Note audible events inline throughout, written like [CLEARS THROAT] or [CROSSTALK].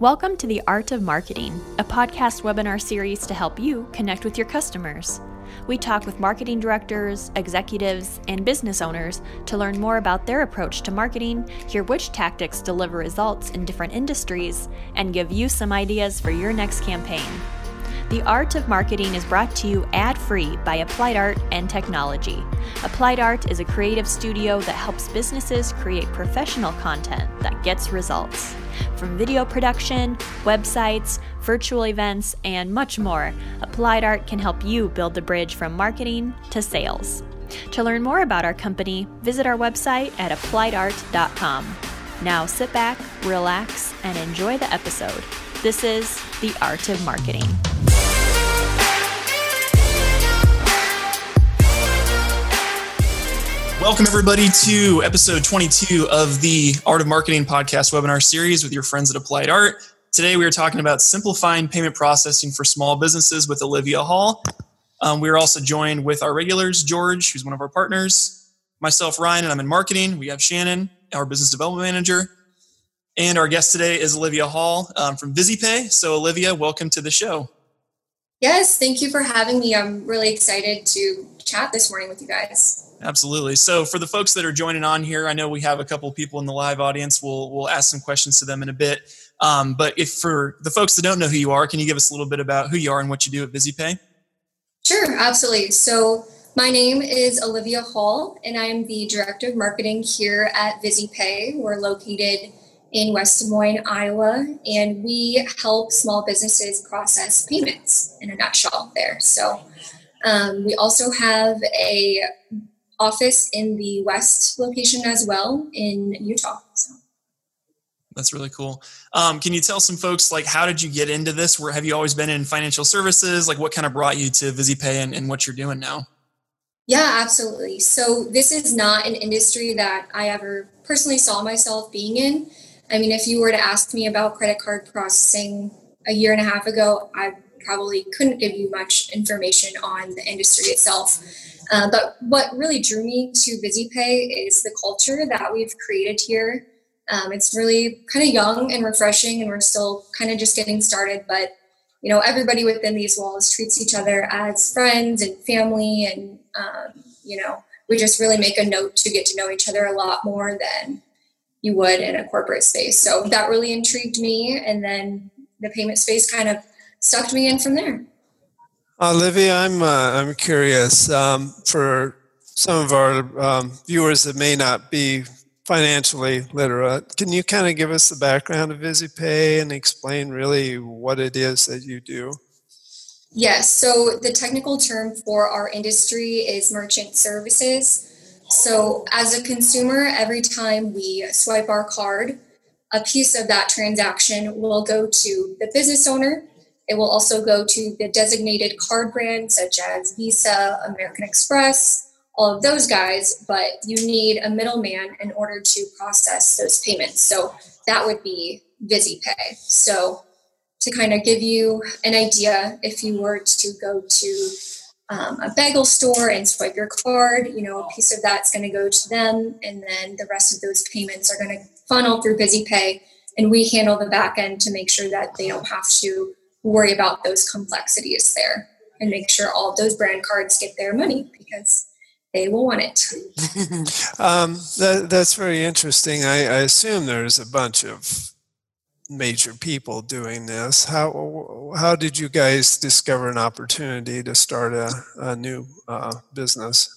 Welcome to The Art of Marketing, a podcast webinar series to help you connect with your customers. We talk with marketing directors, executives, and business owners to learn more about their approach to marketing, hear which tactics deliver results in different industries, and give you some ideas for your next campaign. The Art of Marketing is brought to you ad free by Applied Art and Technology. Applied Art is a creative studio that helps businesses create professional content that gets results. From video production, websites, virtual events, and much more, Applied Art can help you build the bridge from marketing to sales. To learn more about our company, visit our website at appliedart.com. Now sit back, relax, and enjoy the episode. This is The Art of Marketing. Welcome, everybody, to episode 22 of the Art of Marketing podcast webinar series with your friends at Applied Art. Today, we are talking about simplifying payment processing for small businesses with Olivia Hall. Um, we are also joined with our regulars, George, who's one of our partners, myself, Ryan, and I'm in marketing. We have Shannon, our business development manager, and our guest today is Olivia Hall um, from VizyPay. So, Olivia, welcome to the show. Yes, thank you for having me. I'm really excited to chat this morning with you guys. Absolutely. So for the folks that are joining on here, I know we have a couple people in the live audience. We'll we'll ask some questions to them in a bit. Um, but if for the folks that don't know who you are, can you give us a little bit about who you are and what you do at VizyPay? Sure, absolutely. So my name is Olivia Hall, and I'm the director of marketing here at VizyPay. We're located in West Des Moines, Iowa, and we help small businesses process payments in a nutshell. There, so. Um, we also have a office in the West location as well in Utah. So. That's really cool. Um, can you tell some folks like how did you get into this? Where have you always been in financial services? Like what kind of brought you to VizyPay and, and what you're doing now? Yeah, absolutely. So this is not an industry that I ever personally saw myself being in. I mean, if you were to ask me about credit card processing a year and a half ago, I probably couldn't give you much information on the industry itself. Uh, but what really drew me to VizyPay is the culture that we've created here. Um, it's really kind of young and refreshing, and we're still kind of just getting started. But you know, everybody within these walls treats each other as friends and family, and um, you know, we just really make a note to get to know each other a lot more than you would in a corporate space. So that really intrigued me, and then the payment space kind of sucked me in from there. Olivia, I'm uh, I'm curious um, for some of our um, viewers that may not be financially literate. Can you kind of give us the background of VizyPay and explain really what it is that you do? Yes. So the technical term for our industry is merchant services. So as a consumer, every time we swipe our card, a piece of that transaction will go to the business owner it will also go to the designated card brand, such as Visa, American Express, all of those guys, but you need a middleman in order to process those payments. So that would be VizyPay. So to kind of give you an idea, if you were to go to um, a bagel store and swipe your card, you know, a piece of that's going to go to them, and then the rest of those payments are going to funnel through VizyPay, and we handle the back end to make sure that they don't have to worry about those complexities there and make sure all those brand cards get their money because they will want it. [LAUGHS] um, that, that's very interesting. I, I, assume there's a bunch of major people doing this. How how did you guys discover an opportunity to start a, a new uh, business?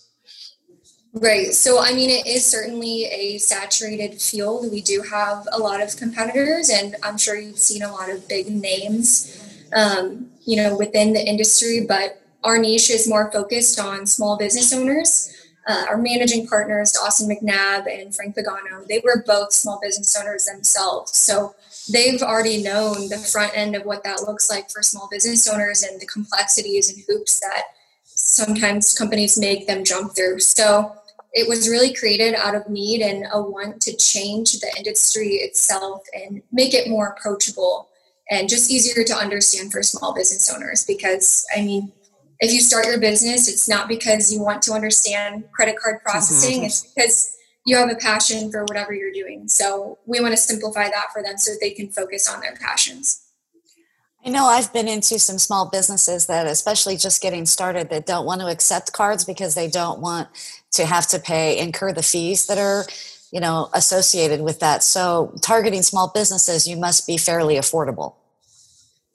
Right. So, I mean, it is certainly a saturated field. We do have a lot of competitors, and I'm sure you've seen a lot of big names um, you know, within the industry, but our niche is more focused on small business owners. Uh, our managing partners, Austin McNabb and Frank Pagano, they were both small business owners themselves. So they've already known the front end of what that looks like for small business owners and the complexities and hoops that sometimes companies make them jump through. So it was really created out of need and a want to change the industry itself and make it more approachable and just easier to understand for small business owners because I mean if you start your business it's not because you want to understand credit card processing mm-hmm. it's because you have a passion for whatever you're doing. So we want to simplify that for them so that they can focus on their passions. I know I've been into some small businesses that, especially just getting started, that don't want to accept cards because they don't want to have to pay, incur the fees that are, you know, associated with that. So, targeting small businesses, you must be fairly affordable.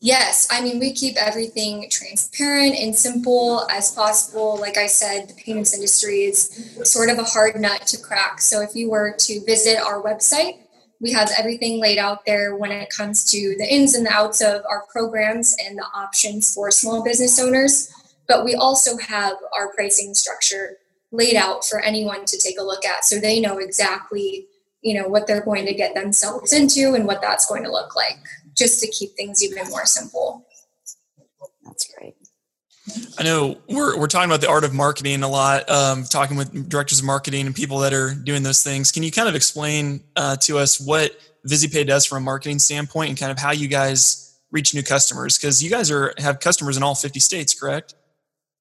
Yes, I mean, we keep everything transparent and simple as possible. Like I said, the payments industry is sort of a hard nut to crack. So, if you were to visit our website, we have everything laid out there when it comes to the ins and the outs of our programs and the options for small business owners. But we also have our pricing structure laid out for anyone to take a look at so they know exactly you know what they're going to get themselves into and what that's going to look like just to keep things even more simple that's great I know we're, we're talking about the art of marketing a lot, um, talking with directors of marketing and people that are doing those things. Can you kind of explain uh, to us what VizyPay does from a marketing standpoint and kind of how you guys reach new customers? Because you guys are have customers in all 50 states, correct?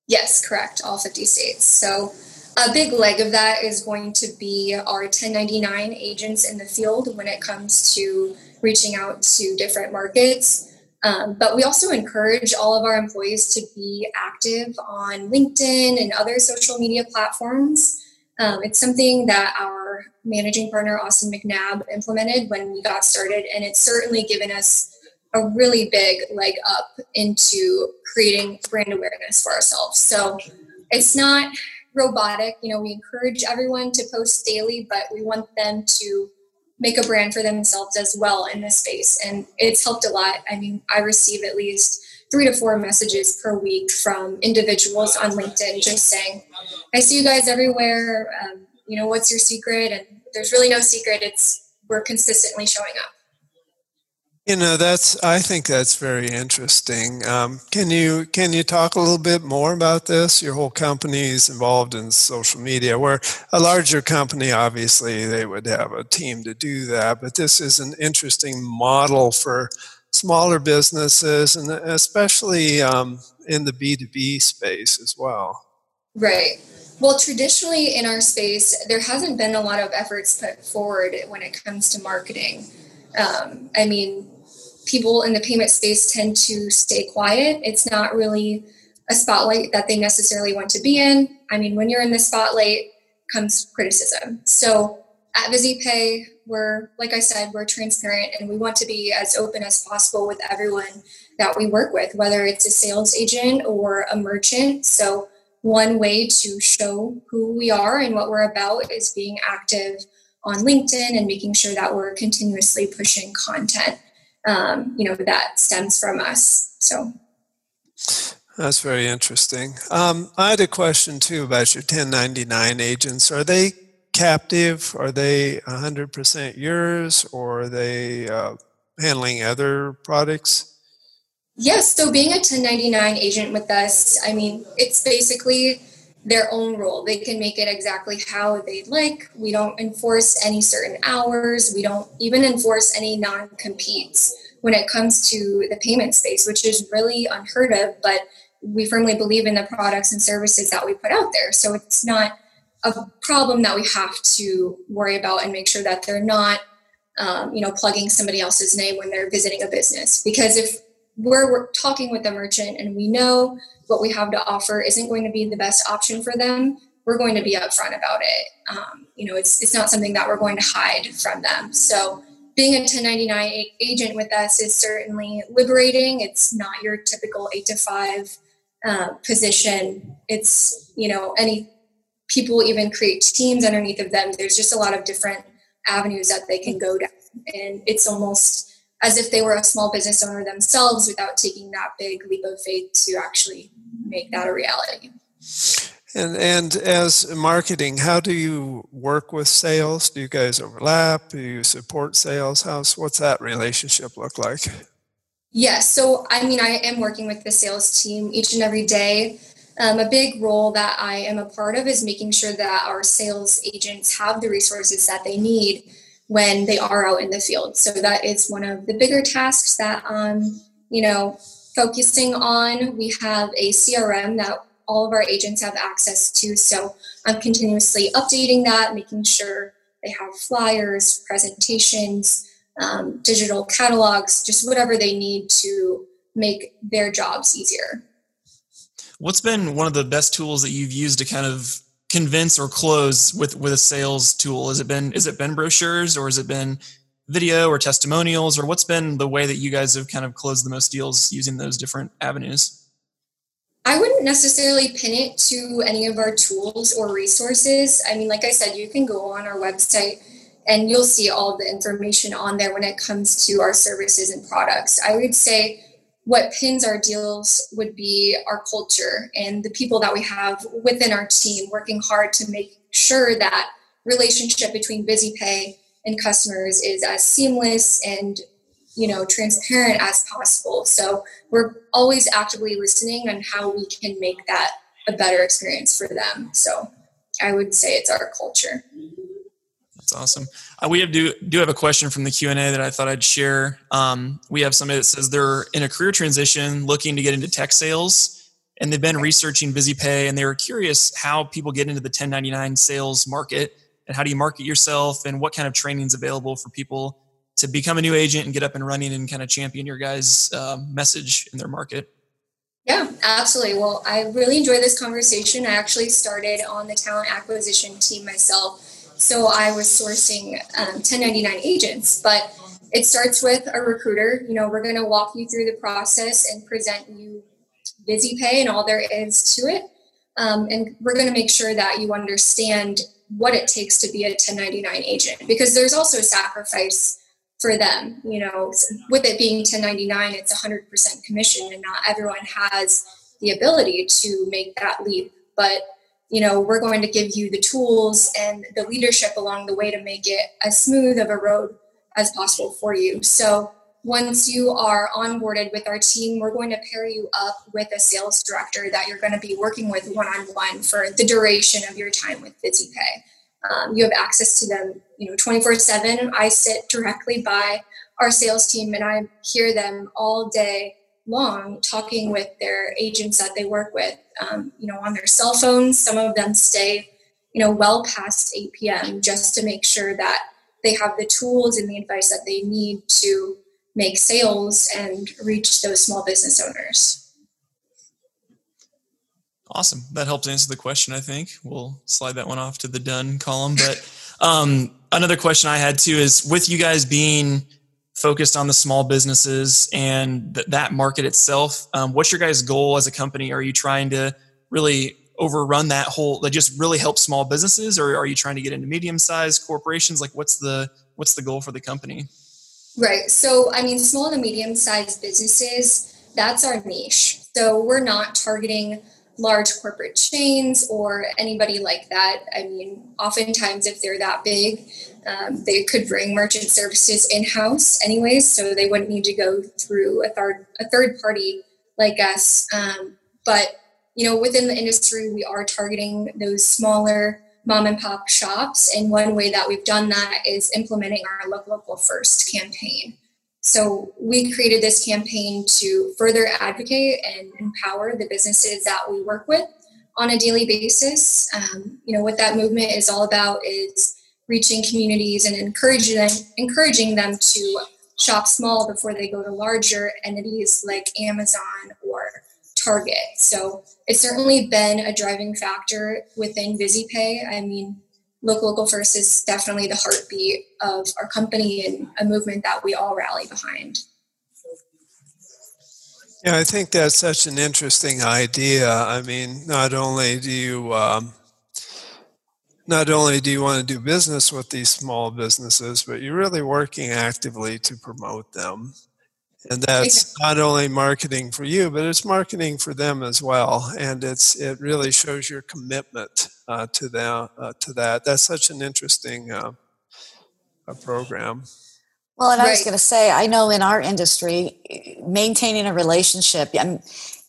Yes, correct. All 50 states. So a big leg of that is going to be our 1099 agents in the field when it comes to reaching out to different markets. Um, but we also encourage all of our employees to be active on LinkedIn and other social media platforms. Um, it's something that our managing partner, Austin McNabb, implemented when we got started, and it's certainly given us a really big leg up into creating brand awareness for ourselves. So it's not robotic. You know, we encourage everyone to post daily, but we want them to make a brand for themselves as well in this space. And it's helped a lot. I mean, I receive at least three to four messages per week from individuals on LinkedIn just saying, I see you guys everywhere. Um, you know, what's your secret? And there's really no secret. It's we're consistently showing up. You know, that's. I think that's very interesting. Um, can you can you talk a little bit more about this? Your whole company is involved in social media. Where a larger company, obviously, they would have a team to do that. But this is an interesting model for smaller businesses, and especially um, in the B two B space as well. Right. Well, traditionally in our space, there hasn't been a lot of efforts put forward when it comes to marketing. Um, I mean, people in the payment space tend to stay quiet. It's not really a spotlight that they necessarily want to be in. I mean, when you're in the spotlight comes criticism. So at VizyPay, we're, like I said, we're transparent and we want to be as open as possible with everyone that we work with, whether it's a sales agent or a merchant. So one way to show who we are and what we're about is being active on LinkedIn and making sure that we're continuously pushing content um, you know, that stems from us. So that's very interesting. Um, I had a question too about your 1099 agents. Are they captive? Are they 100% yours or are they uh, handling other products? Yes, so being a 1099 agent with us, I mean, it's basically their own role. They can make it exactly how they'd like. We don't enforce any certain hours. We don't even enforce any non competes when it comes to the payment space, which is really unheard of. But we firmly believe in the products and services that we put out there. So it's not a problem that we have to worry about and make sure that they're not, um, you know, plugging somebody else's name when they're visiting a business. Because if we're, talking with the merchant and we know what we have to offer isn't going to be the best option for them, we're going to be upfront about it. Um, you know, it's it's not something that we're going to hide from them. So being a 1099 agent with us is certainly liberating. It's not your typical eight to five uh, position. It's you know any people even create teams underneath of them. There's just a lot of different avenues that they can go down, and it's almost as if they were a small business owner themselves without taking that big leap of faith to actually make that a reality. And and as marketing, how do you work with sales? Do you guys overlap? Do you support sales? How's what's that relationship look like? Yes, so I mean, I am working with the sales team each and every day. Um, a big role that I am a part of is making sure that our sales agents have the resources that they need when they are out in the field. So that is one of the bigger tasks that um, you know focusing on. We have a CRM that all of our agents have access to. So I'm continuously updating that, making sure they have flyers, presentations, um, digital catalogs, just whatever they need to make their jobs easier. What's been one of the best tools that you've used to kind of convince or close with with a sales tool? Has it been is it been brochures or has it been video or testimonials or what's been the way that you guys have kind of closed the most deals using those different avenues? I wouldn't necessarily pin it to any of our tools or resources. I mean, like I said, you can go on our website and you'll see all the information on there when it comes to our services and products. I would say what pins our deals would be our culture and the people that we have within our team working hard to make sure that relationship between VizyPay and customers is as seamless and you know transparent as possible. So we're always actively listening on how we can make that a better experience for them. So i would say it's our culture that's awesome uh, we have do, do have a question from the q&a that i thought i'd share um, we have somebody that says they're in a career transition looking to get into tech sales and they've been researching VizyPay and they were curious how people get into the 1099 sales market and how do you market yourself and what kind of training is available for people to become a new agent and get up and running and kind of champion your guys' um, message in their market? Yeah, absolutely. Well, I really enjoy this conversation. I actually started on the talent acquisition team myself. So I was sourcing um, 1099 agents, but it starts with a recruiter. You know, we're going to walk you through the process and present you VizyPay and all there is to it. Um, and we're going to make sure that you understand what it takes to be a 1099 agent because there's also sacrifice for them. You know, with it being 1099, it's 100% commission, and not everyone has the ability to make that leap. But you know, we're going to give you the tools and the leadership along the way to make it as smooth of a road as possible for you. So once you are onboarded with our team, we're going to pair you up with a sales director that you're going to be working with one on one for the duration of your time with VizyPay. Um, you have access to them, you know, 24 7. I sit directly by our sales team and I hear them all day long talking with their agents that they work with, um, you know, on their cell phones. Some of them stay, you know, well past 8 p.m. just to make sure that they have the tools and the advice that they need to make sales and reach those small business owners. Awesome. That helped answer the question, I think. We'll slide that one off to the done column. But um, another question I had too is with you guys being focused on the small businesses and th- that market itself, um, what's your guys' goal as a company? Are you trying to really overrun that whole, that just really help small businesses or are you trying to get into medium sized corporations? Like what's the, what's the goal for the company? Right. So, I mean, small to medium sized businesses, that's our niche. So, we're not targeting large corporate chains or anybody like that. I mean, oftentimes, if they're that big, um, they could bring merchant services in house anyways, so they wouldn't need to go through a third a third party like us. Um, but you know, within the industry, we are targeting those smaller mom and pop shops. And one way that we've done that is implementing our Local First campaign. So we created this campaign to further advocate and empower the businesses that we work with on a daily basis. Um, you know, what that movement is all about is reaching communities and encouraging them, encouraging them to shop small before they go to larger entities like Amazon or Target. So it's certainly been a driving factor within VizyPay. I mean, Look Local First is definitely the heartbeat of our company and a movement that we all rally behind. Yeah, I think that's such an interesting idea. I mean, not only do you um, not only do you want to do business with these small businesses, but you're really working actively to promote them. And that's not only marketing for you, but it's marketing for them as well. And it's it really shows your commitment uh, to them uh, to that. That's such an interesting uh, program. Well, and right. I was going to say, I know in our industry, maintaining a relationship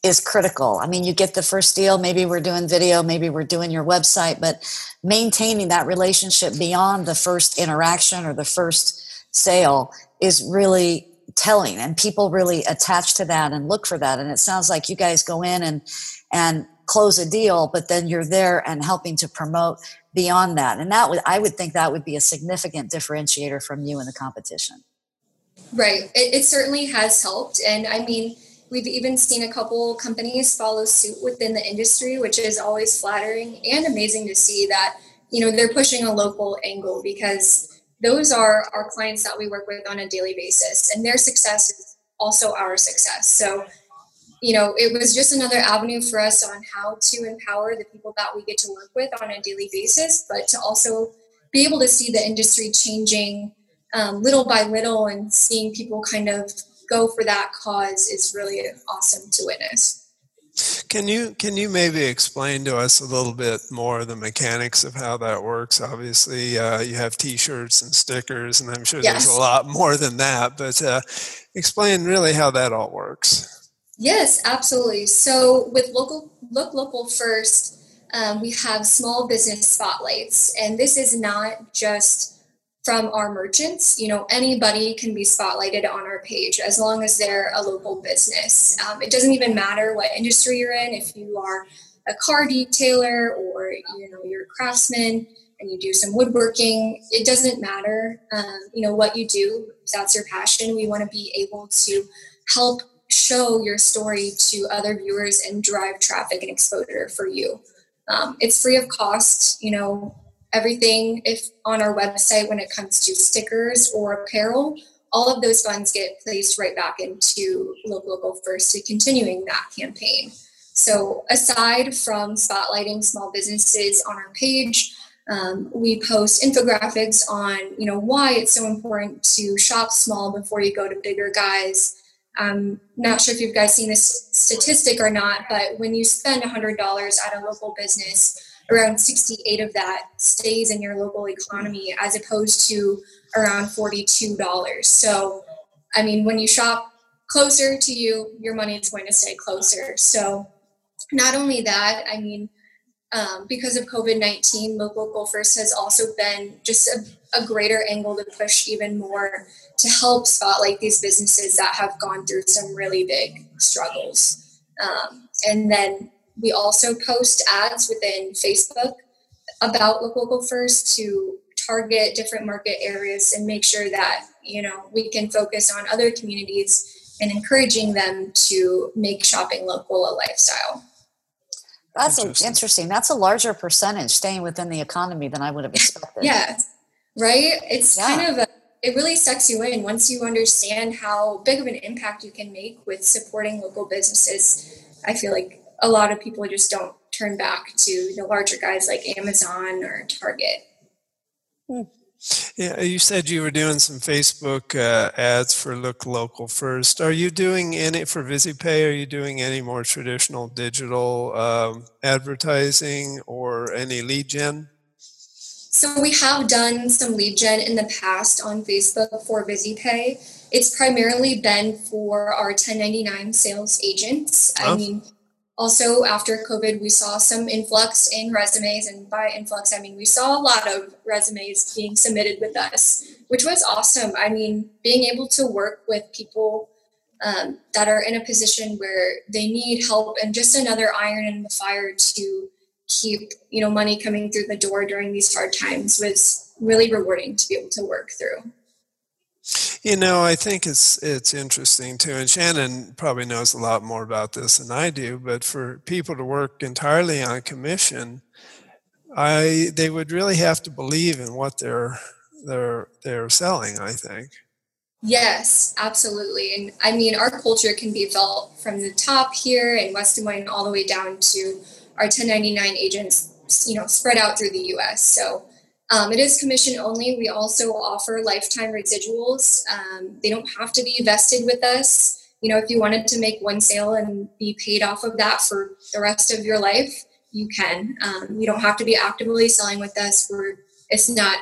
is critical. I mean, you get the first deal, maybe we're doing video, maybe we're doing your website, but maintaining that relationship beyond the first interaction or the first sale is really telling and people really attach to that and look for that and it sounds like you guys go in and and close a deal but then you're there and helping to promote beyond that. And that would, I would think that would be a significant differentiator from you in the competition. Right. It, it certainly has helped. And I mean, we've even seen a couple companies follow suit within the industry, which is always flattering and amazing to see that, you know, they're pushing a local angle because those are our clients that we work with on a daily basis and their success is also our success. So, you know, it was just another avenue for us on how to empower the people that we get to work with on a daily basis, but to also be able to see the industry changing um, little by little and seeing people kind of go for that cause is really awesome to witness. Can you can you maybe explain to us a little bit more the mechanics of how that works? Obviously, uh, you have T-shirts and stickers, and I'm sure yes. there's a lot more than that. But uh, explain really how that all works. Yes, absolutely. So with local look local first, um, we have small business spotlights, and this is not just from our merchants. You know, anybody can be spotlighted on our page as long as they're a local business. Um, it doesn't even matter what industry you're in. If you are a car detailer or you know you're a craftsman and you do some woodworking, it doesn't matter. Um, you know what you do. If that's your passion. We want to be able to help show your story to other viewers and drive traffic and exposure for you. Um, it's free of cost. You know, everything if on our website when it comes to stickers or apparel all of those funds get placed right back into look local first to continuing that campaign so aside from spotlighting small businesses on our page um, we post infographics on you know why it's so important to shop small before you go to bigger guys I'm not sure if you guys seen this statistic or not, but when you spend $100 at a local business, around 68 of that stays in your local economy as opposed to around $42. So, I mean, when you shop closer to you, your money is going to stay closer. So, not only that, I mean, um, because of COVID 19, Look Local First has also been just a, a greater angle to push even more to help spotlight these businesses that have gone through some really big struggles. Um, and then we also post ads within Facebook about Look Local First to target different market areas and make sure that you know we can focus on other communities and encouraging them to make shopping local a lifestyle. That's interesting. interesting. That's a larger percentage staying within the economy than I would have [LAUGHS] expected. yeah, right. It's yeah. kind of a, it really sucks you in once you understand how big of an impact you can make with supporting local businesses. I feel like a lot of people just don't turn back to the larger guys like Amazon or Target. Hmm. Yeah, you said you were doing some Facebook uh, ads for Look Local First. Are you doing any for VizyPay? Are you doing any more traditional digital um, advertising or any lead gen? So we have done some lead gen in the past on Facebook for VizyPay. It's primarily been for our 1099 sales agents. I mean, also after covid we saw some influx in resumes and by influx i mean we saw a lot of resumes being submitted with us which was awesome i mean being able to work with people um, that are in a position where they need help and just another iron in the fire to keep you know money coming through the door during these hard times was really rewarding to be able to work through you know, I think it's it's interesting too, and Shannon probably knows a lot more about this than I do. But for people to work entirely on commission, I they would really have to believe in what they're they're they're selling. I think. Yes, absolutely, and I mean our culture can be felt from the top here in West Des Moines all the way down to our 1099 agents, you know, spread out through the U.S. So um, it is commission only. We also offer lifetime residuals. Um, they don't have to be vested with us. You know, if you wanted to make one sale and be paid off of that for the rest of your life, you can. Um, you don't have to be actively selling with us. We're, it's not,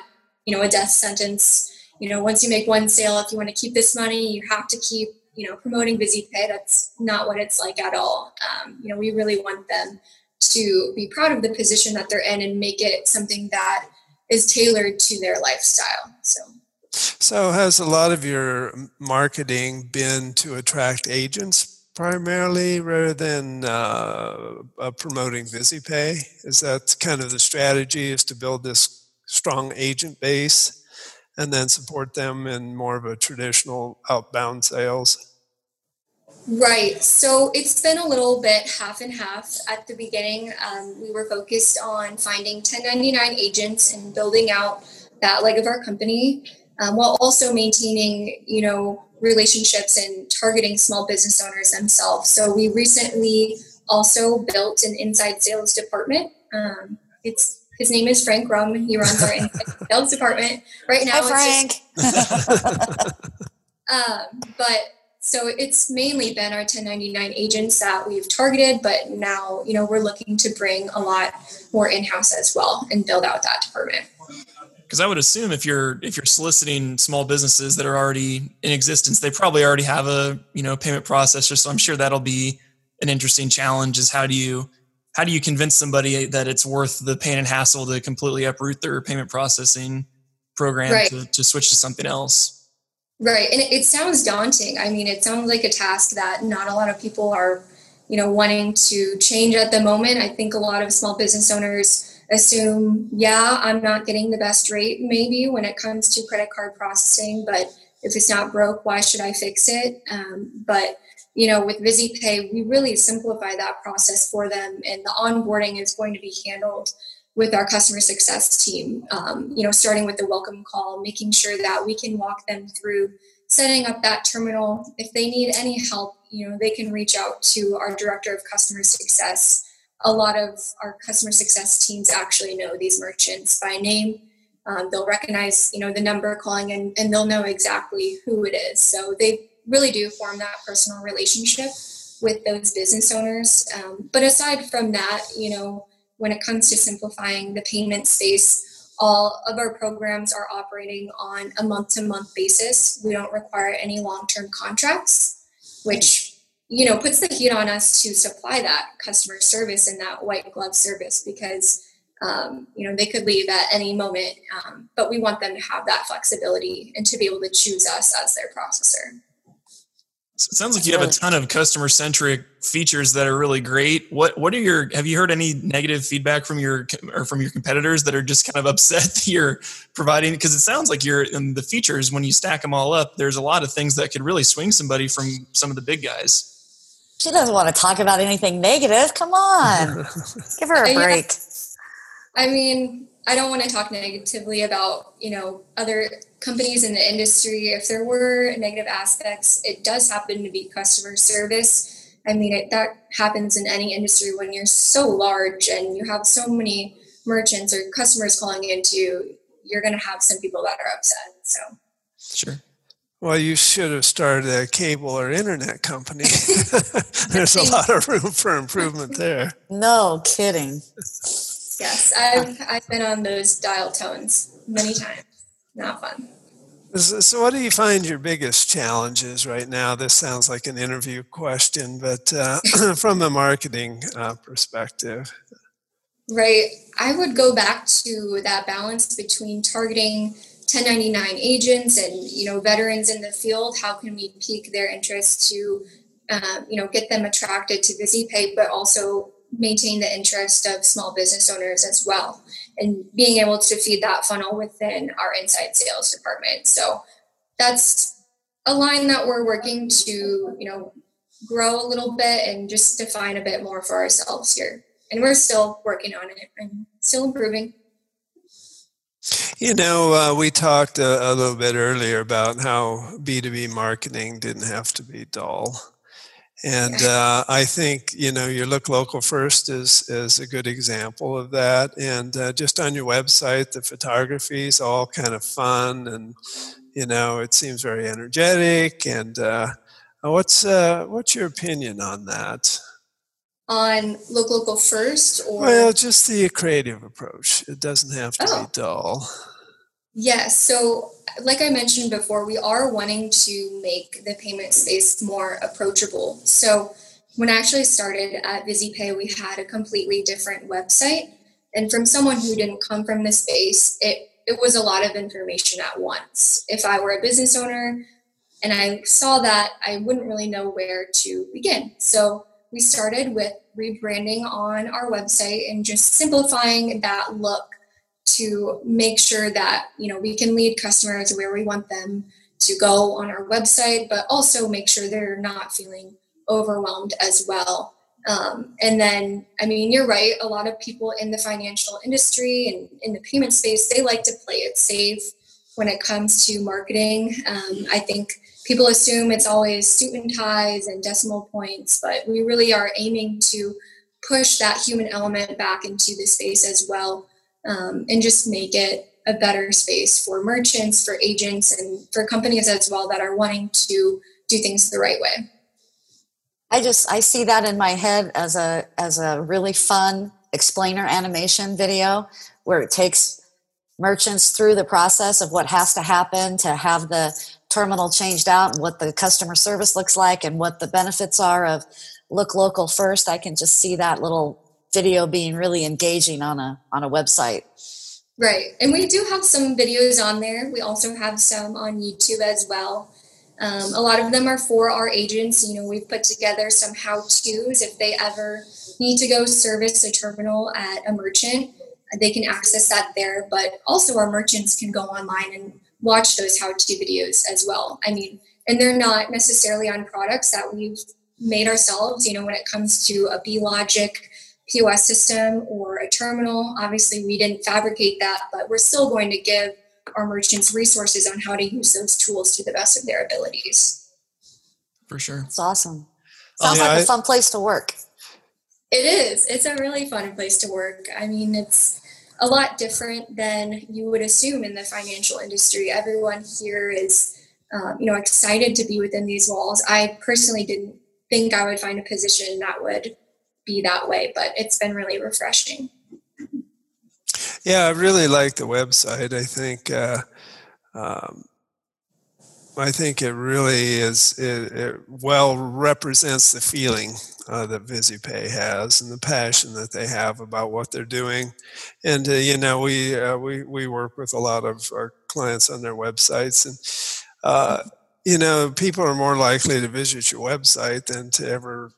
you know, a death sentence. You know, once you make one sale, if you want to keep this money, you have to keep, you know, promoting VizyPay. That's not what it's like at all. Um, you know, we really want them to be proud of the position that they're in and make it something that is tailored to their lifestyle. So. So, has a lot of your marketing been to attract agents primarily rather than uh, uh, promoting VizyPay? Is that kind of the strategy is to build this strong agent base and then support them in more of a traditional outbound sales? Right. So it's been a little bit half and half. At the beginning, um, we were focused on finding 1099 agents and building out that leg of our company, um, while also maintaining, you know, relationships and targeting small business owners themselves. So we recently also built an inside sales department. Um, it's his name is Frank Rum. He runs our inside [LAUGHS] sales department right now. Hi, Frank. Just, [LAUGHS] um, but so it's mainly been our 1099 agents that we've targeted, but now, you know, we're looking to bring a lot more in-house as well and build out that department. Because I would assume if you're if you're soliciting small businesses that are already in existence, they probably already have a you know payment processor. So I'm sure that'll be an interesting challenge. Is how do you how do you convince somebody that it's worth the pain and hassle to completely uproot their payment processing program right. to, to switch to something else? Right. And it, it sounds daunting. I mean, it sounds like a task that not a lot of people are, you know, wanting to change at the moment. I think a lot of small business owners assume, yeah, I'm not getting the best rate maybe when it comes to credit card processing, but if it's not broke, why should I fix it? Um, but you know, with VizyPay, we really simplify that process for them, and the onboarding is going to be handled with our customer success team, um, you know, starting with the welcome call, making sure that we can walk them through setting up that terminal. If they need any help, you know, they can reach out to our director of customer success. A lot of our customer success teams actually know these merchants by name. Um, they'll recognize, you know, the number calling in, and they'll know exactly who it is. So they really do form that personal relationship with those business owners. Um, but aside from that, you know, when it comes to simplifying the payment space, all of our programs are operating on a month to month basis. We don't require any long term contracts, which you know puts the heat on us to supply that customer service and that white glove service because um, you know they could leave at any moment um, but we want them to have that flexibility and to be able to choose us as their processor so it sounds like you have a ton of customer centric features that are really great. What what are your have you heard any negative feedback from your or from your competitors that are just kind of upset [LAUGHS] that you're providing because it sounds like you're in the features when you stack them all up there's a lot of things that could really swing somebody from some of the big guys. She doesn't want to talk about anything negative. Come on. [LAUGHS] Give her a break. I mean, I don't want to talk negatively about, you know, other companies in the industry. If there were negative aspects, it does happen to be customer service. I mean, it, that happens in any industry when you're so large and you have so many merchants or customers calling into you, you're going to have some people that are upset. So, sure. Well, you should have started a cable or internet company. [LAUGHS] [LAUGHS] There's a lot of room for improvement there. No kidding. Yes, I've I've been on those dial tones many times. Not fun. So, what do you find your biggest challenges right now? This sounds like an interview question, but uh, [CLEARS THROAT] from a marketing uh, perspective. Right. I would go back to that balance between targeting 1099 agents and you know veterans in the field. How can we pique their interest to uh, you know get them attracted to VizyPay, but also maintain the interest of small business owners as well and being able to feed that funnel within our inside sales department. So that's a line that we're working to you know grow a little bit and just define a bit more for ourselves here. And we're still working on it and still improving. You know, uh, we talked a, a, little bit earlier about how B2B marketing didn't have to be dull. And uh, I think you know your look local first is is a good example of that. And uh, just on your website, the photography is all kind of fun, and you know it seems very energetic. And uh, what's uh, what's your opinion on that? On look local first, or well, just the creative approach. It doesn't have to oh. be dull. Yes. So, like I mentioned before, we are wanting to make the payment space more approachable. So, when I actually started at VizyPay, we had a completely different website. And from someone who didn't come from the space, it, it was a lot of information at once. If I were a business owner, And I saw that I wouldn't really know where to begin. So we started with rebranding on our website and just simplifying that look to make sure that you know we can lead customers where we want them to go on our website but also make sure they're not feeling overwhelmed as well. Um, and then i mean you're right a lot of people in the financial industry and in the payment space they like to play it safe when it comes to marketing. Um, i think people assume it's always suit and ties and decimal points but we really are aiming to push that human element back into the space as well um, and just make it a better space for merchants, for agents, and for companies as well that are wanting to do things the right way. I just I see that in my head as a as a really fun explainer animation video where it takes merchants through the process of what has to happen to have the terminal changed out and what the customer service looks like and what the benefits are of look local first. I can just see that little video being really engaging on a on a website. Right, and we do have some videos on there. We also have some on YouTube as well. Um, a lot of them are for our agents. You know, we've put together some how tos if they ever need to go service a terminal at a merchant. They can access that there, but also our merchants can go online and watch those how to videos as well. I mean, and they're not necessarily on products that we've made ourselves. You know, when it comes to a BeeLogic POS system or a terminal. Obviously, we didn't fabricate that, but we're still going to give our merchants resources on how to use those tools to the best of their abilities. For sure. It's awesome. Sounds like a fun place to work. It is. It's a really fun place to work. I mean, it's a lot different than you would assume in the financial industry. Everyone here is, um, you know, excited to be within these walls. I personally didn't think I would find a position that would be that way, but it's been really refreshing. Yeah, I really like the website. I think uh, um, I think it really is it, it well represents the feeling uh, that VizyPay has and the passion that they have about what they're doing. And uh, you know, we uh, we we work with a lot of our clients on their websites, and uh, you know, people are more likely to visit your website than to ever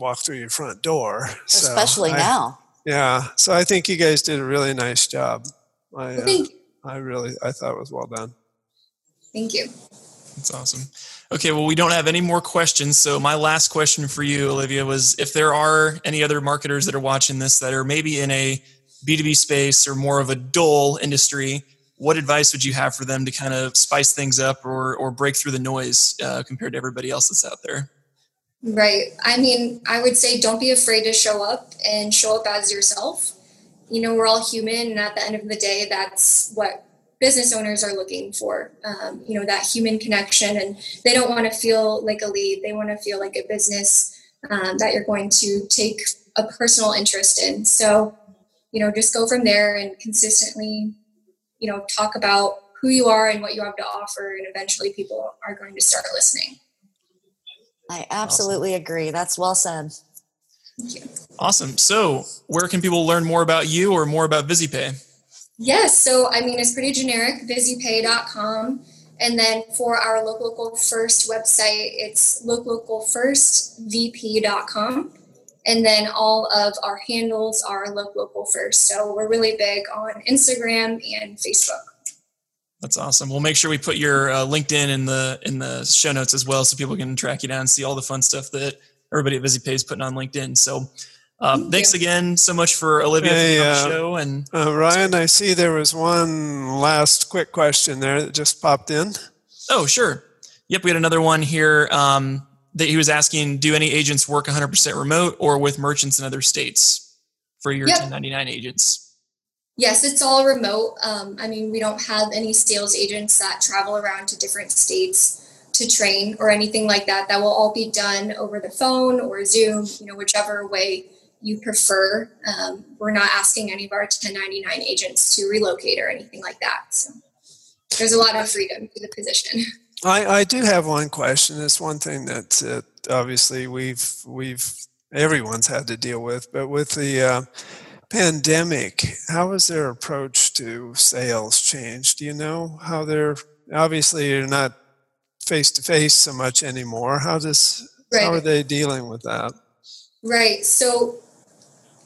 walk through your front door. [LAUGHS] Especially so now. yeah. So I think you guys did a really nice job. I, uh, Thank I really, I thought it was well done. Thank you. That's awesome. Okay, well, we don't have any more questions. So, my last question for you, Olivia, was if there are any other marketers that are watching this that are maybe in a B2B space or more of a dull industry, what advice would you have for them to kind of spice things up or, or break through the noise uh, compared to everybody else that's out there? Right. I mean, I would say don't be afraid to show up and show up as yourself. You know, we're all human, and at the end of the day, that's what business owners are looking for. Um, you know, that human connection, and they don't want to feel like a lead. They want to feel like a business um, that you're going to take a personal interest in. So, you know, just go from there and consistently, you know, talk about who you are and what you have to offer, and eventually people are going to start listening. I absolutely awesome. agree. That's well said. Awesome. So, where can people learn more about you or more about VizyPay? Yes. So, I mean, it's pretty generic vizypay.com. And then for our Look Local First website, it's looklocalfirstvp.com. And then all of our handles are Look Local First. So, we're really big on Instagram and Facebook. That's awesome. We'll make sure we put your uh, LinkedIn in the in the show notes as well, so people can track you down and see all the fun stuff that everybody at VizyPay is putting on LinkedIn. So, um, thanks again so much for Olivia hey, for the uh, show. And uh, Ryan, I see there was one last quick question there that just popped in. Oh, sure. Yep, we had another one here um, that he was asking: Do any agents work 100% remote or with merchants in other states for your yep. 1099 agents? Yes, it's all remote. Um, I mean, we don't have any sales agents that travel around to different states to train or anything like that. That will all be done over the phone or Zoom, you know, whichever way you prefer. Um, we're not asking any of our 1099 agents to relocate or anything like that. So there's a lot of freedom to the position. [LAUGHS] I, I do have one question. It's one thing that uh, obviously we've we've everyone's had to deal with, but with the uh, pandemic, how has their approach to sales changed? Do you know how they're obviously you're not face to face so much anymore. How does Right. how are they dealing with that? Right. So,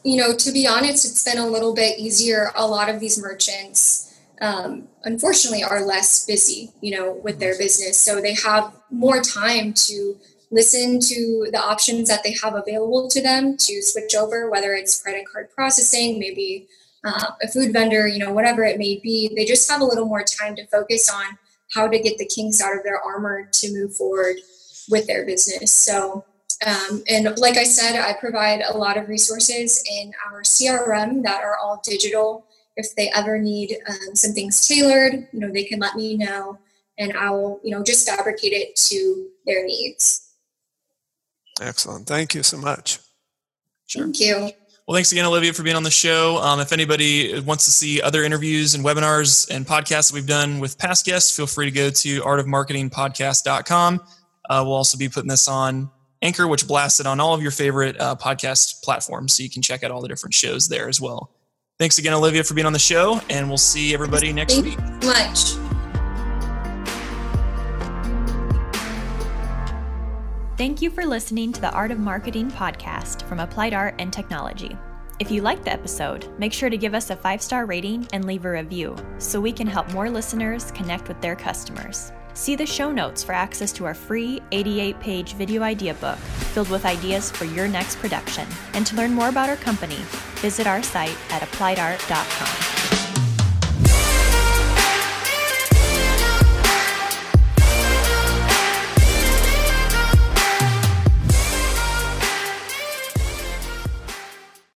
you know, to be honest, it's been a little bit easier. A lot of these merchants, um, unfortunately, are less busy, you know, with their business. So they have more time to listen to the options that they have available to them to switch over, whether it's credit card processing, maybe uh, a food vendor, you know, whatever it may be. They just have a little more time to focus on how to get the kinks out of their armor to move forward with their business. So, um, and like I said, I provide a lot of resources in our CRM that are all digital. If they ever need um, some things tailored, you know, they can let me know, and I will, you know, just fabricate it to their needs. Excellent. Thank you so much. Sure. Thank you. Well, thanks again, Olivia, for being on the show. Um, if anybody wants to see other interviews and webinars and podcasts that we've done with past guests, feel free to go to artofmarketingpodcast.com. Uh, we'll also be putting this on Anchor, which blasts it on all of your favorite uh, podcast platforms. So you can check out all the different shows there as well. Thanks again, Olivia, for being on the show, and we'll see everybody next Thank week. so much. Thank you for listening to the Art of Marketing podcast from Applied Art and Technology. If you liked the episode, make sure to give us a five star rating and leave a review so we can help more listeners connect with their customers. See the show notes for access to our free 88 page video idea book filled with ideas for your next production. And to learn more about our company, visit our site at appliedart.com.